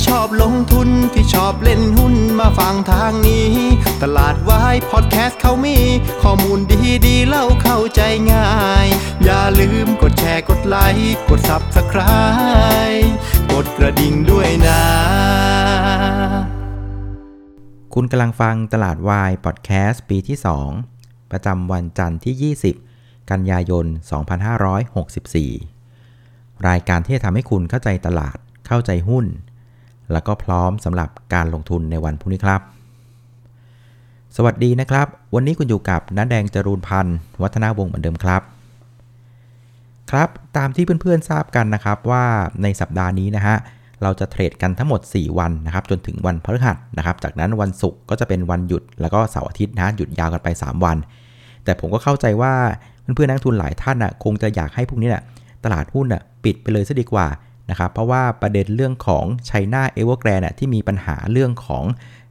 ที่ชอบลงทุนที่ชอบเล่นหุ้นมาฟังทางนี้ ตลาดวายพอดแคสต์เขามี ข้อมูลดีดีเล่าเข้าใจง่าย อย่าลืมกดแชร์กดไลค์กด Subscribe กดกระดิ่งด้วยนะ คุณกำลังฟังตลาดวายพอดแคสต์ปีที่ 2 ประจำวันจันทร์ที่ 20 กันยายน 2564 รายการที่จะทำให้คุณเข้าใจตลาดเข้าใจหุ้น แล้วก็พร้อมสำหรับการลงทุนในวันพรุ่งนี้ครับ สวัสดีนะครับ วันนี้คุณอยู่กับน้าแดงจรูนพันธ์วัฒนาวงศ์เหมือนเดิมครับ ครับตามที่เพื่อนๆทราบกันนะครับว่าในสัปดาห์นี้นะฮะเราจะเทรดกันทั้งหมด 4 วันนะครับจนถึงวันพฤหัสนะครับ จากนั้นวันศุกร์ก็จะเป็นวันหยุดแล้วก็เสาร์อาทิตย์นะหยุดยาวกันไป 3 วัน แต่ผมก็เข้าใจว่าเพื่อนๆนักทุนหลายท่านน่ะคงจะอยากให้พวกนี้น่ะตลาดหุ้นน่ะปิดไปเลยซะดีกว่า นะครับเพราะว่าประเด็นเรื่องของ China Evergrande ที่มีปัญหาเรื่องของ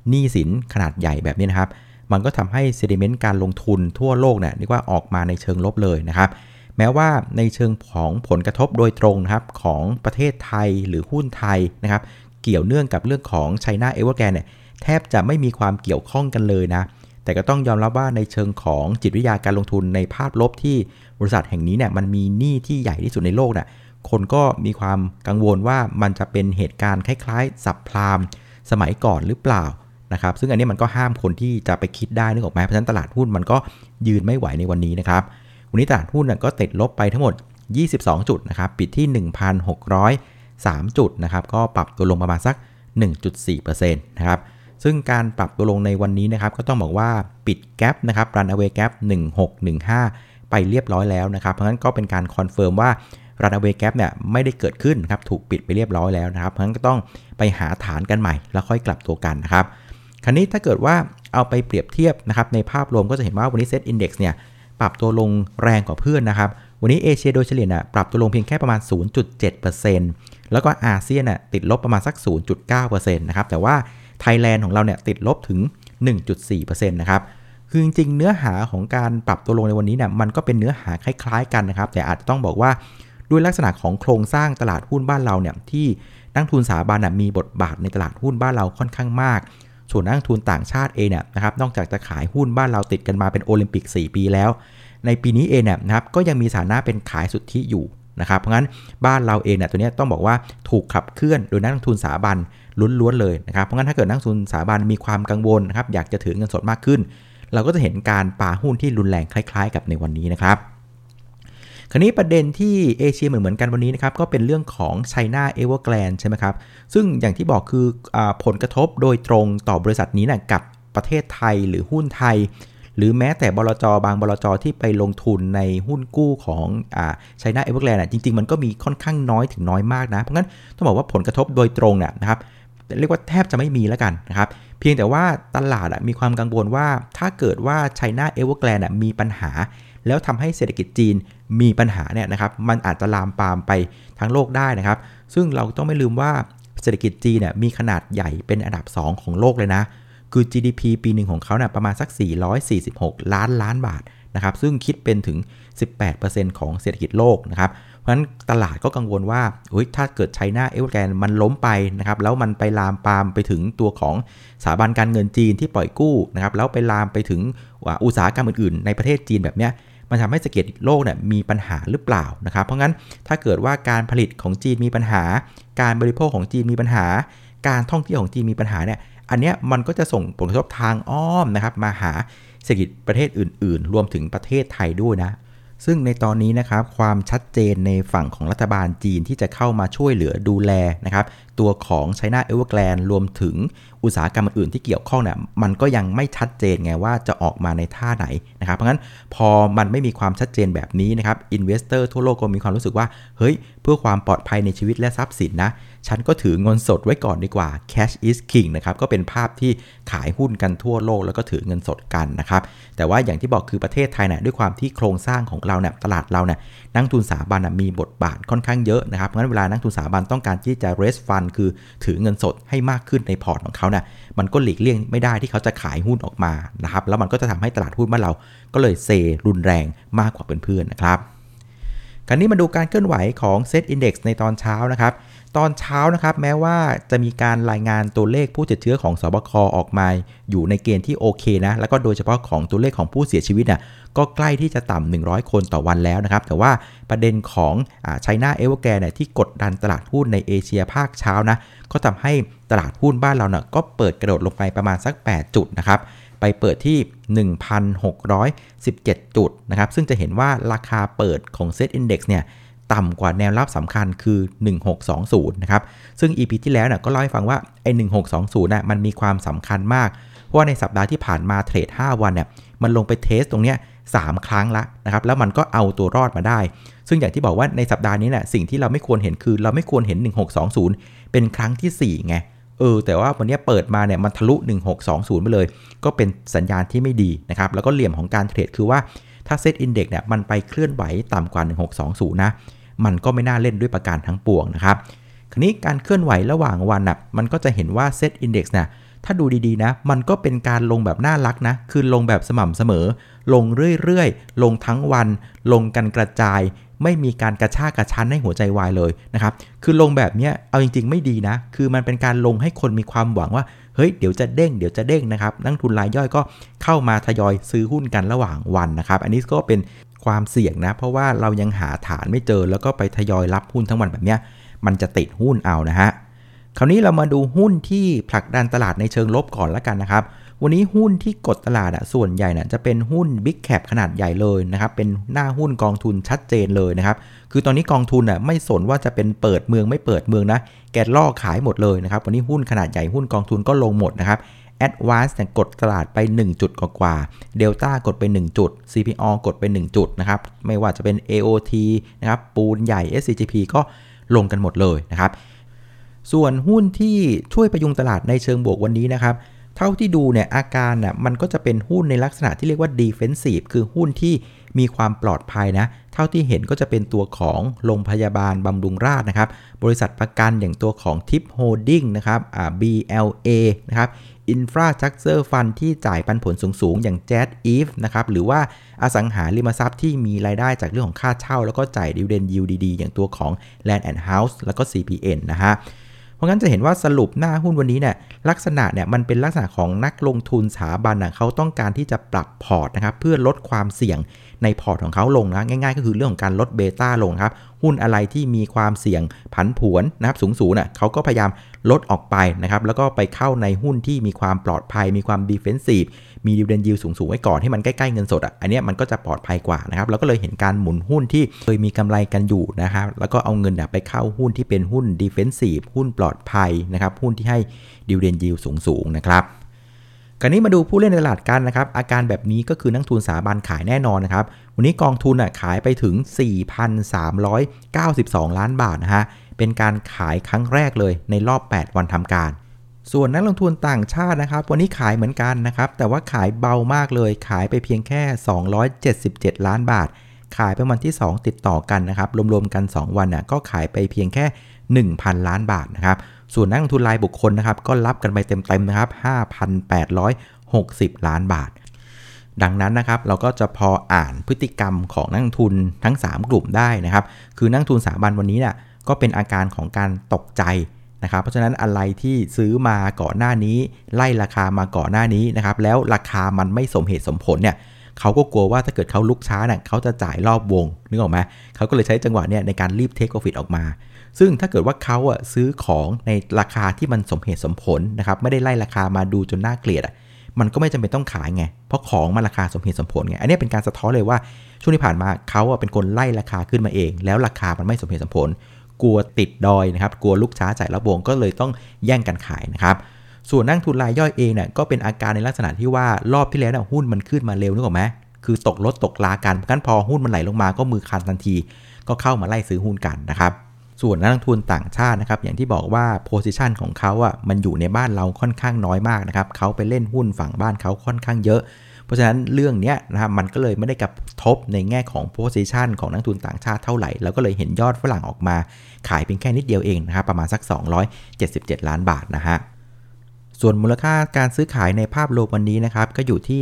หนี้สินขนาดใหญ่แบบนี้นะครับ มันก็ทำให้ sentiment การลงทุนทั่วโลกเนี่ยเรียกว่าออกมาในเชิงลบเลยนะครับแม้ว่าในเชิงของผลกระทบโดยตรงนะครับของประเทศไทยหรือหุ้นไทยนะครับเกี่ยวเนื่องกับเรื่องของ China Evergrande เนี่ยแทบจะไม่มีความเกี่ยวข้องกันเลยนะแต่ก็ต้องยอมรับว่าในเชิงของจิตวิทยาการลงทุนในภาพลบที่บริษัทแห่งนี้เนี่ยมันมีหนี้ที่ใหญ่ที่สุดในโลกเนี่ย คนก็มีความกังวลว่ามันจะเป็นเหตุการณ์คล้ายๆ สับพรามสมัยก่อนหรือเปล่านะครับ ซึ่งอันนี้มันก็ห้ามคนที่จะไปคิดได้นึกออกไหมเพราะฉะนั้นตลาดหุ้นมันก็ยืนไม่ไหวในวันนี้นะครับ วันนี้ตลาดหุ้นก็ติดลบไปทั้งหมด 22 จุดนะครับ ปิดที่ 1,603 จุดนะครับ ก็ปรับตัวลงประมาณสัก 1.4%นะครับ ซึ่งการปรับตัวลงในวันนี้นะครับ ก็ต้องบอกว่าปิดแกลบนะครับรันเอา a y แกลบ1615 ไปเรียบร้อยแล้วนะครับ เพราะฉะนั้นก็เป็นการคอนเฟิร์มว่า รันเอา a y แกลบเนี่ยไม่ได้เกิดขึ้นครับถูกปิดไปเรียบร้อยแล้วนะครับงั้นก็ต้องไปหาฐานกันใหม่ แล้วค่อยกลับตัวกันนะครับคราวนี้ถ้าเกิดว่าเอาไปเปรียบเทียบนะครับในภาพรวมก็จะเห็นว่าวันนี้เซ็ตอินดี x เนี่ยปรับตัวลงแรงกว่าเพื่อนนะครับวันนี้เอเชียโดยเฉลี่ยน่ะปรับตัวลงเพียงแค่ประมาณ 0.7%แล้วก็อาเซียนน่ะติดลบประมาณสัก 0.9%นะครับแต่ว่าไทยแลนด์ของเราเนี่ยติดลบถึง 1.4%นะครับคือจริงๆเนื้อหาของการปรับตัวลงในวันนี้เนี่ยมันก็เป็นเนื้อหาคล้ายๆกันนะครับ แต่อาจจะต้องบอกว่า ด้วยลักษณะของโครงสร้างตลาดหุ้นบ้านเราเนี่ยที่นักทุนสถาบันมีบทบาทในตลาดหุ้นบ้านเราค่อนข้างมาก ส่วนนักทุนต่างชาติเองเนี่ยนะครับนอกจากจะขายหุ้นบ้านเราติดกันมาเป็นโอลิมปิก 4 ปีแล้ว ในปีนี้เองเนี่ยนะครับก็ยังมีสถานะเป็นขายสุทธิอยู่นะครับเพราะงั้นบ้านเราเองเนี่ยตัวนี้ต้องบอกว่าถูกขับเคลื่อนโดยนักลงทุนสถาบันล้วนๆเลยนะครับเพราะงั้นถ้าเกิดนักลงทุนสถาบันมีความกังวลนะครับอยากจะถือเงินสดมากขึ้น เราก็จะเห็นการปาหุ้นที่รุนแรงคล้าย ๆ กับในวันนี้นะครับ คราวนี้ประเด็นที่เอเชียเหมือนเหมือนกันวันนี้นะครับก็เป็นเรื่องของไชน่าเอเวอร์แกลนใช่ไหมครับ ซึ่งอย่างที่บอกคืออผลกระทบโดยตรงต่อบริษัทนี้นะกับประเทศไทยหรือหุ้นไทย หรือแม้แต่บลจบางบลจที่ไปลงทุนในหุ้นกู้ของ China Evergrande จริง ๆ มันก็มีค่อนข้างน้อยถึงน้อยมากนะ เพราะงั้นต้องบอกว่าผลกระทบโดยตรงเนี่ยนะครับเรียกว่าแทบจะไม่มีแล้วกันนะครับ เพียงแต่ว่าตลาดมีความกังวลว่าถ้าเกิดว่า China Evergrande มีปัญหา แล้วทำให้เศรษฐกิจจีนมีปัญหาเนี่ยนะครับมันอาจจะลามปามไปทั้งโลกได้นะครับ ซึ่งเราต้องไม่ลืมว่าเศรษฐกิจจีนเนี่ยมีขนาดใหญ่เป็นอันดับ 2 ของโลกเลยนะ คือ GDP ปีหนึ่งของเขาเนี่ยประมาณสัก 446 ล้านล้านบาทนะครับ ซึ่งคิดเป็นถึง 18%ของเศรษฐกิจโลกนะครับ เพราะฉะนั้นตลาดก็กังวลว่าถ้าเกิดไชน่าเอเวอร์แกนมันล้มไปนะครับ แล้วมันไปลามปามไปถึงตัวของสถาบันการเงินจีนที่ปล่อยกู้นะครับ แล้วไปลามไปถึงอุตสาหกรรมอื่นๆ ในประเทศจีนแบบเนี้ย มันทำให้เศรษฐกิจโลกเนี่ยมีปัญหาหรือเปล่านะครับ เพราะงั้นถ้าเกิดว่าการผลิตของจีนมีปัญหา การบริโภคของจีนมีปัญหา การท่องเที่ยวของจีนมีปัญหาเนี่ย อันเนี้ยมันก็จะส่งผลกระทบทางอ้อมนะครับมาหาเศรษฐกิจประเทศอื่น ๆ รวมถึงประเทศไทยด้วยนะ ซึ่งในตอนนี้นะครับความชัดเจนในฝั่งของรัฐบาลจีนที่จะเข้ามาช่วยเหลือดูแลนะครับตัวของไชน่าเอเวอร์แกลนรวมถึงอุตสาหกรรมอื่นที่เกี่ยวข้องเนี่ยมันก็ยังไม่ชัดเจนไงว่าจะออกมาในท่าไหนนะครับ เพราะงั้นพอมันไม่มีความชัดเจนแบบนี้นะครับ investor ทั่วโลกก็มีความรู้สึกว่า เฮ้ย เพื่อความปลอดภัยในชีวิตและทรัพย์สินนะ ฉันก็ถือเงินสดไว้ก่อนดีกว่า cash is king นะครับก็เป็นภาพที่ขายหุ้นกันทั่วโลก แล้วก็ถือเงินสดกันนะครับแต่ว่าอย่างที่บอกคือประเทศไทยเนี่ยด้วยความที่โครงสร้างของเราเนี่ยตลาดเราเนี่ยนักทุนสถาบันมีบทบาทค่อนข้างเยอะนะครับเพราะฉะนั้นเวลานักทุนสถาบันต้องการที่จะ raise fund คือถือเงินสดให้มากขึ้นในพอร์ตของเขาเนี่ยมันก็หลีกเลี่ยงไม่ได้ที่เขาจะขายหุ้นออกมานะครับแล้วมันก็จะทำให้ตลาดหุ้นบ้านเราก็เลยเซรุนแรงมากกว่าเพื่อนๆนะครับคราวนี้มาดูการเคลื่อนไหวของเซตอินดี x ในตอนเช้านะครับ ตอนเช้านะครับแม้ว่าจะมีการรายงานตัวเลขผู้ติดเชื้อของสบคออกมา อยู่ในเกณฑ์ที่โอเคนะแล้วก็โดยเฉพาะของตัวเลขของผู้เสียชีวิตน่ะก็ใกล้ที่จะต่ำ100 คนต่อวันแล้วนะครับ แต่ว่าประเด็นของ China Evergrande เนี่ยที่กดดันตลาดหุ้นในเอเชียภาคเช้านะก็ทำให้ตลาดหุ้นบ้านเราเนี่ยก็เปิดกระโดดลงไปประมาณสัก 8 จุดนะครับไปเปิดที่ 1,617 จุดนะครับซึ่งจะเห็นว่าราคาเปิดของ Set Index เนี่ย ต่ำกว่าแนวรับสำคัญคือ 1620 นะครับ ซึ่ง EP ที่แล้วเนี่ยก็เล่าให้ฟังว่าไอ้1620น่ะมันมีความสำคัญมาก เพราะว่าในสัปดาห์ที่ผ่านมาเทรด 5 วันเนี่ยมันลงไปเทสตรงเนี้ย3 ครั้งละนะครับ แล้วมันก็เอาตัวรอดมาได้ ซึ่งอย่างที่บอกว่าในสัปดาห์นี้เนี่ยสิ่งที่เราไม่ควรเห็นคือ เราไม่ควรเห็น 1620 เป็นครั้งที่ 4 ไง เออ แต่ว่าวันนี้เปิดมาเนี่ยมันทะลุ 1620 ไปเลย ก็เป็นสัญญาณที่ไม่ดีนะครับ แล้วก็เหลี่ยมของการเทรดคือว่าถ้า SET Index เนี่ยมันไปเคลื่อนไหวต่ำกว่า 1620 นะ มันก็ไม่น่าเล่นด้วยประการทั้งปวงนะครับคราวนี้การเคลื่อนไหวระหว่างวันน่ะมันก็จะเห็นว่าเซตอินดี x นี่ยถ้าดูดีๆนะ มันก็เป็นการลงแบบน่ารักนะ คือลงแบบสม่ำเสมอ ลงเรื่อยๆ ลงทั้งวัน ลงกันกระจาย ไม่มีการกระชากกระชั้นให้หัวใจวายเลยนะครับ คือลงแบบนี้เอาจริงๆ ไม่ดีนะ คือมันเป็นการลงให้คนมีความหวังว่า เฮ้ย เดี๋ยวจะเด้ง เดี๋ยวจะเด้งนะครับ นักทุนรายย่อยก็เข้ามาทยอยซื้อหุ้นกันระหว่างวันนะครับ อันนี้ก็เป็น ความเสี่ยงนะ เพราะว่าเรายังหาฐานไม่เจอแล้วก็ไปทยอยรับหุ้นทั้งวันแบบนี้มันจะติดหุ้นเอานะฮะคราวนี้เรามาดูหุ้นที่ผลักดันตลาดในเชิงลบก่อนแล้วกันนะครับ วันนี้หุ้นที่กดตลาดอะส่วนใหญ่น่ะจะเป็นหุ้น Big Cap ขนาดใหญ่เลยนะครับเป็นหน้าหุ้นกองทุนชัดเจนเลยนะครับคือตอนนี้กองทุนอะไม่สนว่าจะเป็นเปิดเมืองไม่เปิดเมืองนะแกล่อขายหมดเลยนะครับวันนี้หุ้นขนาดใหญ่หุ้นกองทุนก็ลงหมดนะครับ Advance เนี่ยกดตลาดไป 1 จุดกว่าเดลต้ากดไป 1 จุด CPO กดไป 1 จุดนะครับ ไม่ว่าจะเป็น AOT นะครับปูนใหญ่ SCGP ก็ลงกันหมดเลยนะครับ ส่วนหุ้นที่ช่วยประยุงตลาดในเชิงบวกวันนี้นะครับ เท่าที่ดูเนี่ยอาการน่ะมันก็จะเป็นหุ้นในลักษณะที่เรียกว่า defensive คือหุ้นที่มีความปลอดภัยนะ เท่าที่เห็นก็จะเป็นตัวของโรงพยาบาลบำรุงราษนะครับ บริษัทประกันอย่างตัวของ Tip Holding นะครับ BLA นะครับ Infrastructure Fund ที่จ่ายปันผลสูงๆ อย่าง Jet Eve นะครับ หรือว่าอสังหาริมทรัพย์ที่มีรายได้จากเรื่องของค่าเช่า แล้วก็จ่ายดิวเดนยิวดีๆ อย่างตัวของ Land and House แล้วก็ CPN นะฮะเพราะงั้นจะเห็นว่าสรุปหน้าหุ้นวันนี้เนี่ยลักษณะเนี่ยมันเป็นลักษณะของนักลงทุนสถาบันนะเขาต้องการที่จะปรับพอร์ตนะครับเพื่อลดความเสี่ยงในพอร์ตของเขาลงนะง่ายๆ ก็คือเรื่องของการลด beta ลงครับหุ้นอะไรที่มีความเสี่ยงผันผวนนะครับสูงๆน่ะเขาก็พยายามลดออกไปนะครับแล้วก็ไปเข้าในหุ้นที่มีความปลอดภัย มีความ defensive มี dividend yield สูงๆไว้ก่อนให้มันใกล้ๆเงินสดอะอันนี้มันก็จะปลอดภัยกว่านะครับแล้วก็เลยเห็นการหมุนหุ้นที่เคยมีกำไรกันอยู่นะครับแล้วก็เอาเงินไปเข้าหุ้นที่เป็นหุ้น defensive หุ้นปลอดภัยนะครับหุ้นที่ให้ดิวเดนยิวสูงๆนะครับ คราวนี้มาดูผู้เล่นในตลาดกันนะครับ อาการแบบนี้ก็คือนักทุนสถาบันขายแน่นอนนะครับ วันนี้กองทุนอะขายไปถึง 4,392 ล้านบาทนะฮะ เป็นการขายครั้งแรกเลยในรอบ 8 วันทำการ ส่วนนักลงทุนต่างชาตินะครับ วันนี้ขายเหมือนกันนะครับ แต่ว่าขายเบามากเลย ขายไปเพียงแค่ 277 ล้านบาท ขายเป็นวันที่ 2 ติดต่อกันนะครับ รวมๆกัน 2 วันน่ะก็ขายไปเพียงแค่ 1,000 ล้านบาทนะครับ ส่วนนักลงทุนรายบุคคลนะครับก็รับกันไปเต็มๆนะครับ5,860 ล้านบาท ดังนั้นนะครับเราก็จะพออ่านพฤติกรรมของนักลงทุนทั้ง 3 กลุ่มได้นะครับ คือนักลงทุนสถาบันวันนี้เนี่ยก็เป็นอาการของการตกใจนะครับเพราะฉะนั้นอะไรที่ซื้อมาก่อนหน้านี้ ไล่ราคามาก่อนหน้านี้นะครับแล้วราคามันไม่สมเหตุสมผลเนี่ยเขาก็กลัวว่าถ้าเกิดเขาลุกช้าเนี่ยเขาจะจ่ายรอบวงนึกออกไหมเขาก็เลยใช้จังหวะเนี่ยในการรีบเทคโปรฟิตออกมา ซึ่งถ้าเกิดว่าเขาอะซื้อของในราคาที่มันสมเหตุสมผลนะครับไม่ได้ไล่ราคามาดูจนน่าเกลียดอะมันก็ไม่จำเป็นต้องขายไง เพราะของมันราคาสมเหตุสมผลไง อันนี้เป็นการสะท้อนเลยว่าช่วงที่ผ่านมาเขาอะเป็นคนไล่ราคาขึ้นมาเอง แล้วราคามันไม่สมเหตุสมผล กลัวติดดอยนะครับ กลัวลูกช้าจ่ายระบวงก็เลยต้องแย่งกันขายนะครับ ส่วนนั่งทุนรายย่อยเองเนี่ยก็เป็นอาการในลักษณะที่ว่ารอบที่แล้วเนี่ยหุ้นมันขึ้นมาเร็วนึกออกไหมคือตกลดตกลากันงั้นพอหุ้นมันไหลลงมาก็มือคันทันที ก็เข้ามาไล่ซื้อหุ้นกันนะครับ ส่วนนักลงทุนต่างชาตินะครับอย่างที่บอกว่าโพซิชันของเขาอะมันอยู่ในบ้านเราค่อนข้างน้อยมากนะครับเขาไปเล่นหุ้นฝั่งบ้านเขาค่อนข้างเยอะ เพราะฉะนั้นเรื่องนี้นะครับมันก็เลยไม่ได้กับทบในแง่ของโพซิชันของนักทุนต่างชาติเท่าไหร่เราก็เลยเห็นยอดฝรั่งออกมา ขายเพียงแค่นิดเดียวเองนะครับประมาณสัก 277 ล้านบาทนะฮะส่วนมูลค่าการซื้อขายในภาพรวมวันนี้นะครับก็อยู่ที่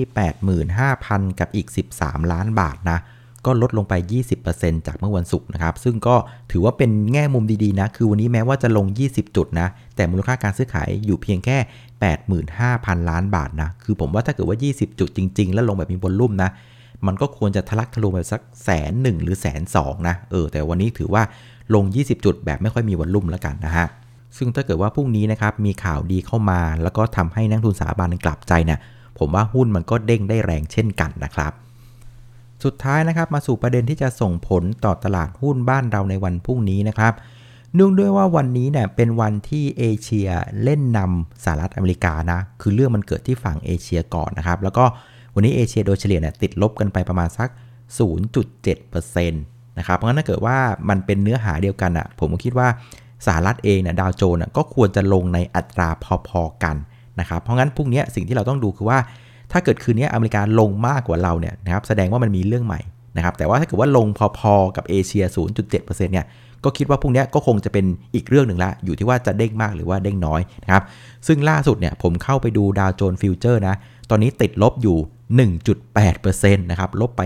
85,000 กับอีก 13 ล้านบาทนะ ก็ลดลงไป 20%จากเมื่อวันศุกร์นะครับ ซึ่งก็ถือว่าเป็นแง่มุมดีๆนะ คือวันนี้แม้ว่าจะลง 20 จุดนะ แต่มูลค่าการซื้อขายอยู่เพียงแค่ 85,000 ล้านบาทนะ คือผมว่าถ้าเกิดว่า 20 จุดจริง ๆ แล้วลงแบบมีวอลลุ่มนะ มันก็ควรจะทะลักทะลวงไปสักแสนหนึ่งหรือแสนสองนะ เออ แต่วันนี้ถือว่าลง 20 จุดแบบไม่ค่อยมีวอลลุ่มแล้วกันนะฮะ ซึ่งถ้าเกิดว่าพรุ่งนี้นะครับมีข่าวดีเข้ามา แล้วก็ทำให้นักทุนสถาบันกลับใจเนี่ยผมว่าหุ้นมันก็เด้งได้แรงเช่นกันนะครับ สุดท้ายนะครับมาสู่ประเด็นที่จะส่งผลต่อตลาดหุ้นบ้านเราในวันพรุ่งนี้นะครับเนื่องด้วยว่าวันนี้เนี่ยเป็นวันที่เอเชียเล่นนำสหรัฐอเมริกานะคือเรื่องมันเกิดที่ฝั่งเอเชียก่อนนะครับแล้วก็วันนี้เอเชียโดยเฉลี่ยเนี่ยติดลบกันไปประมาณสัก 0.7%นะครับเพราะงั้นถ้าเกิดว่ามันเป็นเนื้อหาเดียวกันอะผมคิดว่าสหรัฐเองเนี่ยดาวโจนส์ก็ควรจะลงในอัตราพอๆกันนะครับเพราะงั้นพรุ่งนี้สิ่งที่เราต้องดูคือว่า ถ้าเกิดคืนนี้อเมริกาลงมากกว่าเราเนี่ยนะครับแสดงว่ามันมีเรื่องใหม่นะครับแต่ว่าถ้าเกิดว่าลงพอๆกับเอเชีย 0.7%เนี่ยก็คิดว่าพรุ่งนี้ก็คงจะเป็นอีกเรื่องหนึ่งละ อยู่ที่ว่าจะเด้งมากหรือว่าเด้งน้อยนะครับซึ่งล่าสุดเนี่ยผมเข้าไปดูดาวโจนส์ฟิวเจอร์นะ ตอนนี้ติดลบอยู่ 1.8%นะครับลบไป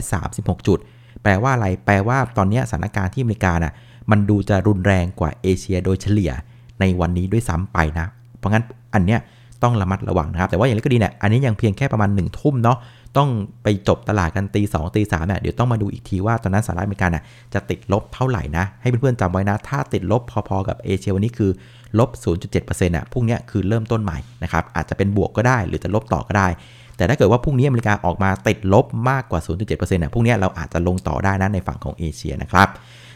636 จุด แปลว่าอะไร แปลว่าตอนนี้สถานการณ์ที่อเมริกาน่ะมันดูจะรุนแรงกว่าเอเชียโดยเฉลี่ยในวันนี้ด้วยซ้ำไปนะ เพราะงั้นอันเนี้ย ต้องระมัดระวังนะครับ แต่ว่าอย่างไรก็ดีเนี่ยอันนี้ยังเพียงแค่ประมาณ1ทุ่มเนาะต้องไปจบตลาดกันตีสองตีสามเนี่ยเดี๋ยวต้องมาดูอีกทีว่าตอนนั้นสหรัฐอเมริกาน่ะจะติดลบเท่าไหร่นะ ให้เพื่อนๆจำไว้นะ ถ้าติดลบพอๆกับเอเชียวันนี้คือลบ 0.7%อะพรุ่งนี้คือเริ่มต้นใหม่นะครับอาจจะเป็นบวกก็ได้หรือจะลบต่อก็ได้ แต่ถ้าเกิดว่าพรุ่งนี้อเมริกาออกมาติดลบมากกว่า 0.7%เนี่ยพรุ่งนี้เราอาจจะลงต่อได้นะในฝั่งของเอเชียนะครับ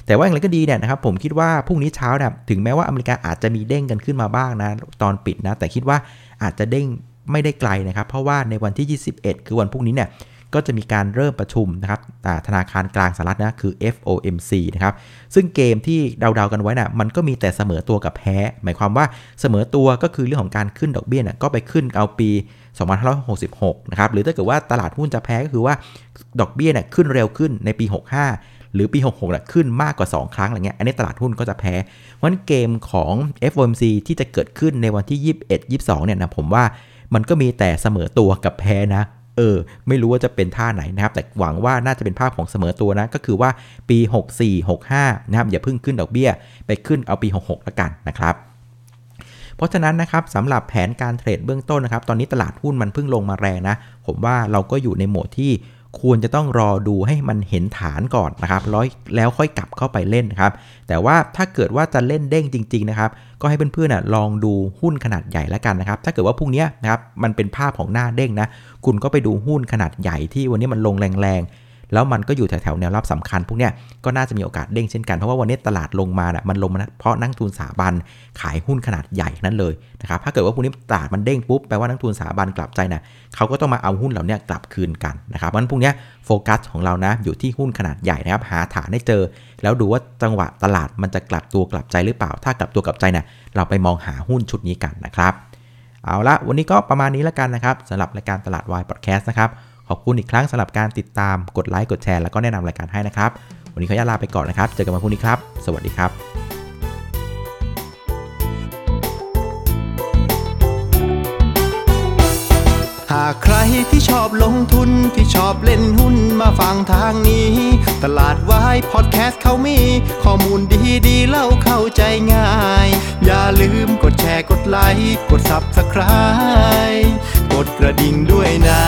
แต่ว่าอย่างไรก็ดีเนี่ยนะครับผมคิดว่าพรุ่งนี้เช้าเนี่ยถึงแม้ว่าอเมริกาอาจจะมีเด้งกันขึ้นมาบ้างนะตอนปิดนะแต่คิดว่าอาจจะเด้งไม่ได้ไกลนะครับ เพราะว่าในวันที่ 21 คือวันพรุ่งนี้เนี่ยก็จะมีการเริ่มประชุมนะครับธนาคารกลางสหรัฐนะคือ FOMC นะครับซึ่งเกมที่เดาๆกันไว้นะ่ะมันก็มีแต่เสมอตัวกับแพ้ หมายความว่าเสมอตัวก็คือเรื่องของการขึ้นดอกเบี้ยน่ะก็ไปขึ้นเอาปี 2566 นะครับหรือถ้าเกิดว่าตลาดหุ้นจะแพ้ก็คือว่าดอกเบี้ยนี่ยขึ้นเร็วขึ้นในปี 65 หรือปี 66น่ะขึ้นมากกว่า 2 ครั้งอะไรเงี้ยอันนี้ตลาดหุ้นก็จะแพ้เพราะฉะนั้นเกมของ FOMC ที่จะเกิดขึ้นในวันที่ 21 22 เนี่ยนะผมว่ามันก็มีแต่เสมอตัวกับแพ้นะเออ ไม่รู้ว่าจะเป็นท่าไหนนะครับ แต่หวังว่าน่าจะเป็นภาพของเสมอตัวนะ ก็คือว่าปี 64 65 นะครับ อย่าเพิ่งขึ้นดอกเบี้ย ไปขึ้นเอาปี 66 ละกันนะครับ เพราะฉะนั้นนะครับสำหรับแผนการเทรดเบื้องต้นนะครับ ตอนนี้ตลาดหุ้นมันเพิ่งลงมาแรงนะ ผมว่าเราก็อยู่ในโหมดที่ ควรจะต้องรอดูให้มันเห็นฐานก่อนนะครับร้อยแล้วค่อยกลับเข้าไปเล่นครับ แต่ว่าถ้าเกิดว่าจะเล่นเด้งจริงๆนะครับ ก็ให้เพื่อนๆลองดูหุ้นขนาดใหญ่แล้วกันนะครับ ถ้าเกิดว่าพรุ่งนี้นะครับมันเป็นภาพของหน้าเด้งนะ คุณก็ไปดูหุ้นขนาดใหญ่ที่วันนี้มันลงแรงๆ แล้วมันก็อยู่แถวๆแนวรับสำคัญ พวกเนี้ยก็น่าจะมีโอกาสเด้งเช่นกันเพราะว่าวันนี้ตลาดลงมาน่ะมันลงมาเพราะนักทุนสถาบันขายหุ้นขนาดใหญ่นั่นเลยนะครับถ้าเกิดว่าพวกนี้ตลาดมันเด้งปุ๊บแปลว่านักทุนสถาบันกลับใจนะเขาก็ต้องมาเอาหุ้นเหล่านี้กลับคืนกันนะครับเพราะนั้นพวกนี้โฟกัสของเรานะอยู่ที่หุ้นขนาดใหญ่นะครับหาฐานให้เจอ แล้วดูว่าจังหวะตลาดมันจะกลับตัวกลับใจหรือเปล่า ถ้ากลับตัวกลับใจนะเราไปมองหาหุ้นชุดนี้กันนะครับเอาละวันนี้ก็ประมาณนี้แล้วกันนะครับสำหรับรายการตลาดวายพอดแคสต์นะครับ ขอบคุณอีกครั้งสำหรับการติดตามกดไลค์กดแชร์แล้วก็แนะนำรายการให้นะครับ วันนี้ขออนุญาตลาไปก่อนนะครับ เจอกันวันพรุ่งนี้ครับ สวัสดีครับหากใครที่ชอบลงทุนที่ชอบเล่นหุ้นมาฟังทางนี้ ตลาดวายพอดแคสต์เขามี ข้อมูลดีๆเล่าเข้าใจง่าย อย่าลืมกดแชร์กดไลค์กด Subscribe กดกระดิ่งด้วยนะ